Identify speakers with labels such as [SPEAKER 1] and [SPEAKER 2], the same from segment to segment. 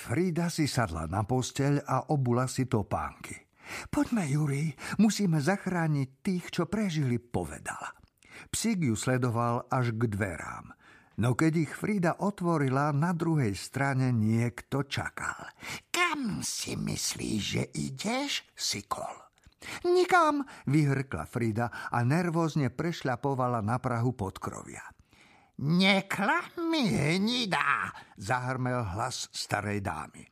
[SPEAKER 1] Frida si sadla na posteľ a obula si topánky. Poďme, Juri, musíme zachrániť tých, čo prežili, povedala. Psík ju sledoval až k dverám. No keď ich Frida otvorila, na druhej strane niekto čakal.
[SPEAKER 2] Kam si myslíš, že ideš, Sikol?
[SPEAKER 1] Nikam, vyhrkla Frida a nervózne prešľapovala na Prahu podkrovia.
[SPEAKER 2] Neklami, hnidá,
[SPEAKER 1] zahrmel hlas starej dámy.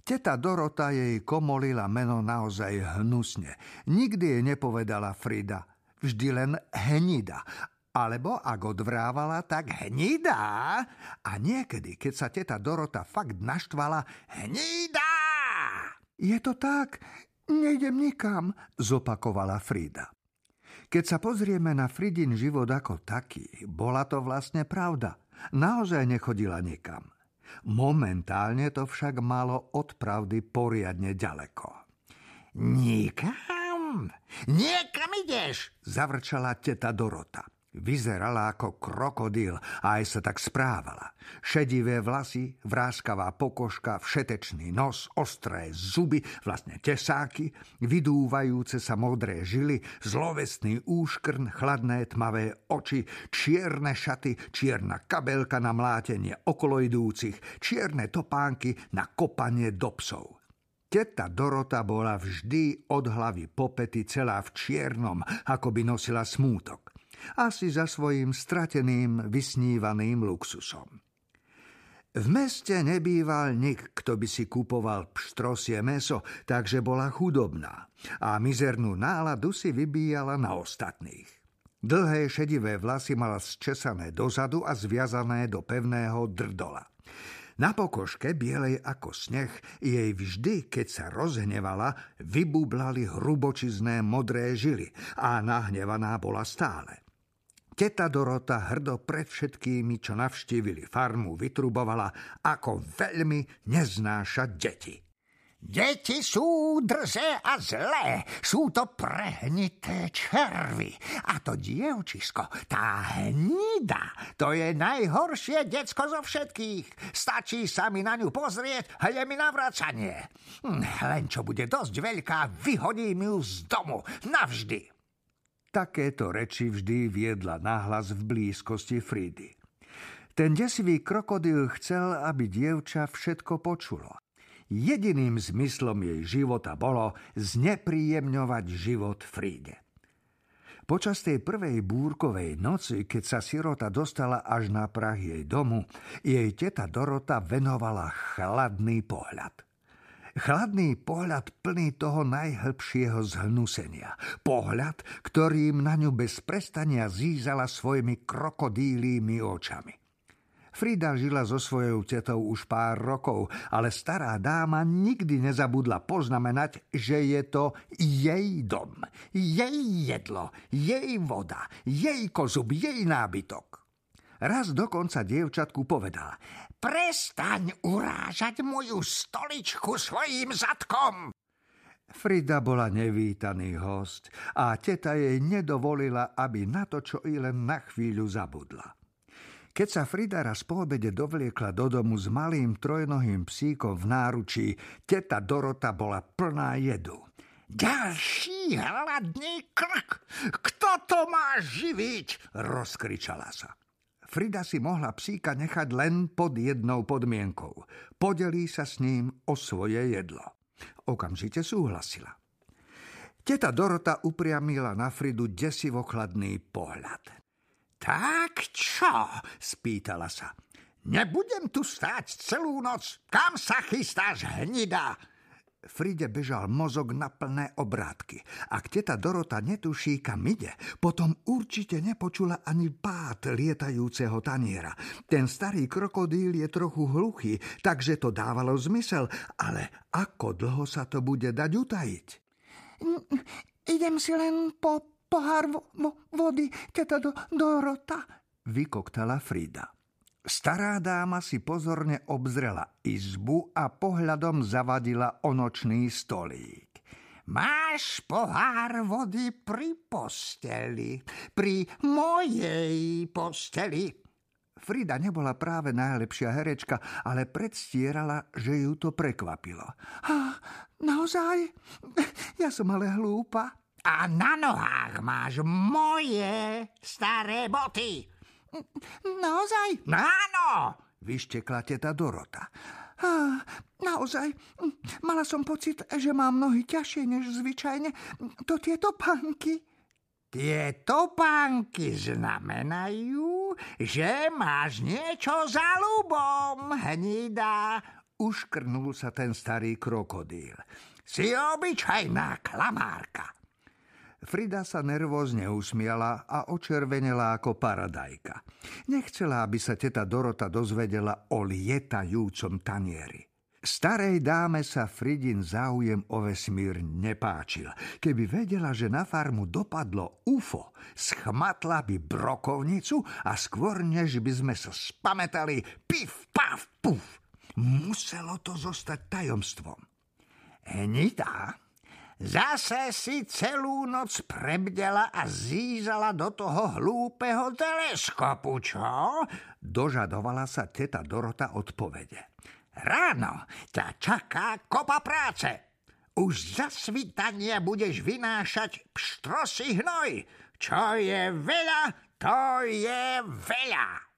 [SPEAKER 1] Teta Dorota jej komolila meno naozaj hnusne. Nikdy jej nepovedala Frida, vždy len hnida. Alebo ak odvrávala, tak hnidá. A niekedy, keď sa teta Dorota fakt naštvala, hnidá. Je to tak, nejdem nikam, zopakovala Frida. Keď sa pozrieme na Fridin život ako taký, bola to vlastne pravda. Naozaj nechodila nikam. Momentálne to však malo od pravdy poriadne ďaleko.
[SPEAKER 2] Nikam? Niekam ideš?
[SPEAKER 1] Zavrčala teta Dorota. Vyzerala ako krokodíl a aj sa tak správala. Šedivé vlasy, vráskavá pokožka, všetečný nos, ostré zuby, vlastne tesáky, vydúvajúce sa modré žily, zlovesný úškrn, chladné tmavé oči, čierne šaty, čierna kabelka na mlátenie okolo idúcich, čierne topánky na kopanie do psov. Teta Dorota bola vždy od hlavy popety celá v čiernom, ako by nosila smútok asi za svojim strateným, vysnívaným luxusom. V meste nebýval nik, kto by si kupoval pštrosie meso, takže bola chudobná a mizernú náladu si vybíjala na ostatných. Dlhé šedivé vlasy mala zčesané dozadu a zviazané do pevného drdola. Na pokožke, bielej ako sneh, jej vždy, keď sa rozhnevala, vybublali hrubočizné modré žily a nahnevaná bola stále. Teta Dorota hrdo pred všetkými, čo navštívili farmu, vytrubovala, ako veľmi neznáša deti.
[SPEAKER 2] Deti sú drze a zlé, sú to prehnité červy. A to dievčisko, tá hnida, to je najhoršie decko zo všetkých. Stačí sa mi na ňu pozrieť a je mi navracanie. Hm, len čo bude dosť veľká, vyhodím ju z domu navždy.
[SPEAKER 1] Takéto reči vždy viedla nahlas v blízkosti Fridy. Ten desivý krokodil chcel, aby dievča všetko počulo. Jediným zmyslom jej života bolo znepríjemňovať život Fríde. Počas tej prvej búrkovej noci, keď sa sirota dostala až na prah jej domu, jej teta Dorota venovala chladný pohľad. Chladný pohľad plný toho najhlbšieho zhnusenia. Pohľad, ktorým na ňu bez prestania zízala svojimi krokodílými očami. Frida žila so svojou tetou už pár rokov, ale stará dáma nikdy nezabudla poznamenať, že je to jej dom, jej jedlo, jej voda, jej kozub, jej nábytok. Raz dokonca dievčatku povedal Prestaň urážať moju stoličku svojím zadkom! Frida bola nevítaný host a teta jej nedovolila, aby na to, čo i len na chvíľu zabudla. Keď sa Frida raz po obede dovliekla do domu s malým trojnohým psíkom v náručí, teta Dorota bola plná jedu.
[SPEAKER 2] Ďalší hladný krk! Kto to má živiť? rozkričala sa.
[SPEAKER 1] Frida si mohla psíka nechať len pod jednou podmienkou. Podelí sa s ním o svoje jedlo. Okamžite súhlasila. Teta Dorota upriamila na Fridu desivo chladný pohľad.
[SPEAKER 2] Tak čo? spýtala sa. Nebudem tu stáť celú noc. Kam sa chystáš, hnida?
[SPEAKER 1] Fride bežal mozog na plné obrátky. Ak teta Dorota netuší, kam ide, potom určite nepočula ani pád lietajúceho taniera. Ten starý krokodíl je trochu hluchý, takže to dávalo zmysel, ale ako dlho sa to bude dať utajiť?
[SPEAKER 3] Idem si len po pohár vo, vo, vody, teta do, Dorota,
[SPEAKER 1] vykoktala Frida. Stará dáma si pozorne obzrela izbu a pohľadom zavadila onočný stolík.
[SPEAKER 2] Máš pohár vody pri posteli, pri mojej posteli.
[SPEAKER 1] Frida nebola práve najlepšia herečka, ale predstierala, že ju to prekvapilo.
[SPEAKER 3] A, naozaj? Ja som ale hlúpa.
[SPEAKER 2] A na nohách máš moje staré boty.
[SPEAKER 3] Naozaj?
[SPEAKER 2] Áno,
[SPEAKER 1] vyštekla teta Dorota.
[SPEAKER 3] A, naozaj, mala som pocit, že mám nohy ťažšie než zvyčajne. To tieto panky.
[SPEAKER 2] Tie topánky znamenajú, že máš niečo za ľubom, hnida.
[SPEAKER 1] Uškrnul sa ten starý krokodíl.
[SPEAKER 2] Si obyčajná klamárka.
[SPEAKER 1] Frida sa nervózne usmiala a očervenela ako paradajka. Nechcela, aby sa teta Dorota dozvedela o lietajúcom tanieri. Starej dáme sa Fridin záujem o vesmír nepáčil. Keby vedela, že na farmu dopadlo UFO, schmatla by brokovnicu a skôr, než by sme sa spametali, pif, paf, puf. Muselo to zostať tajomstvom.
[SPEAKER 2] Enita, zase si celú noc prebdela a zízala do toho hlúpeho teleskopu, čo?
[SPEAKER 1] Dožadovala sa teta Dorota odpovede.
[SPEAKER 2] Ráno ťa čaká kopa práce. Už za svítanie budeš vynášať pštrosy hnoj. Čo je veľa, to je veľa.